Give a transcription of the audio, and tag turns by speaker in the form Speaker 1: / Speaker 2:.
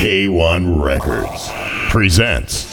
Speaker 1: K1 Records presents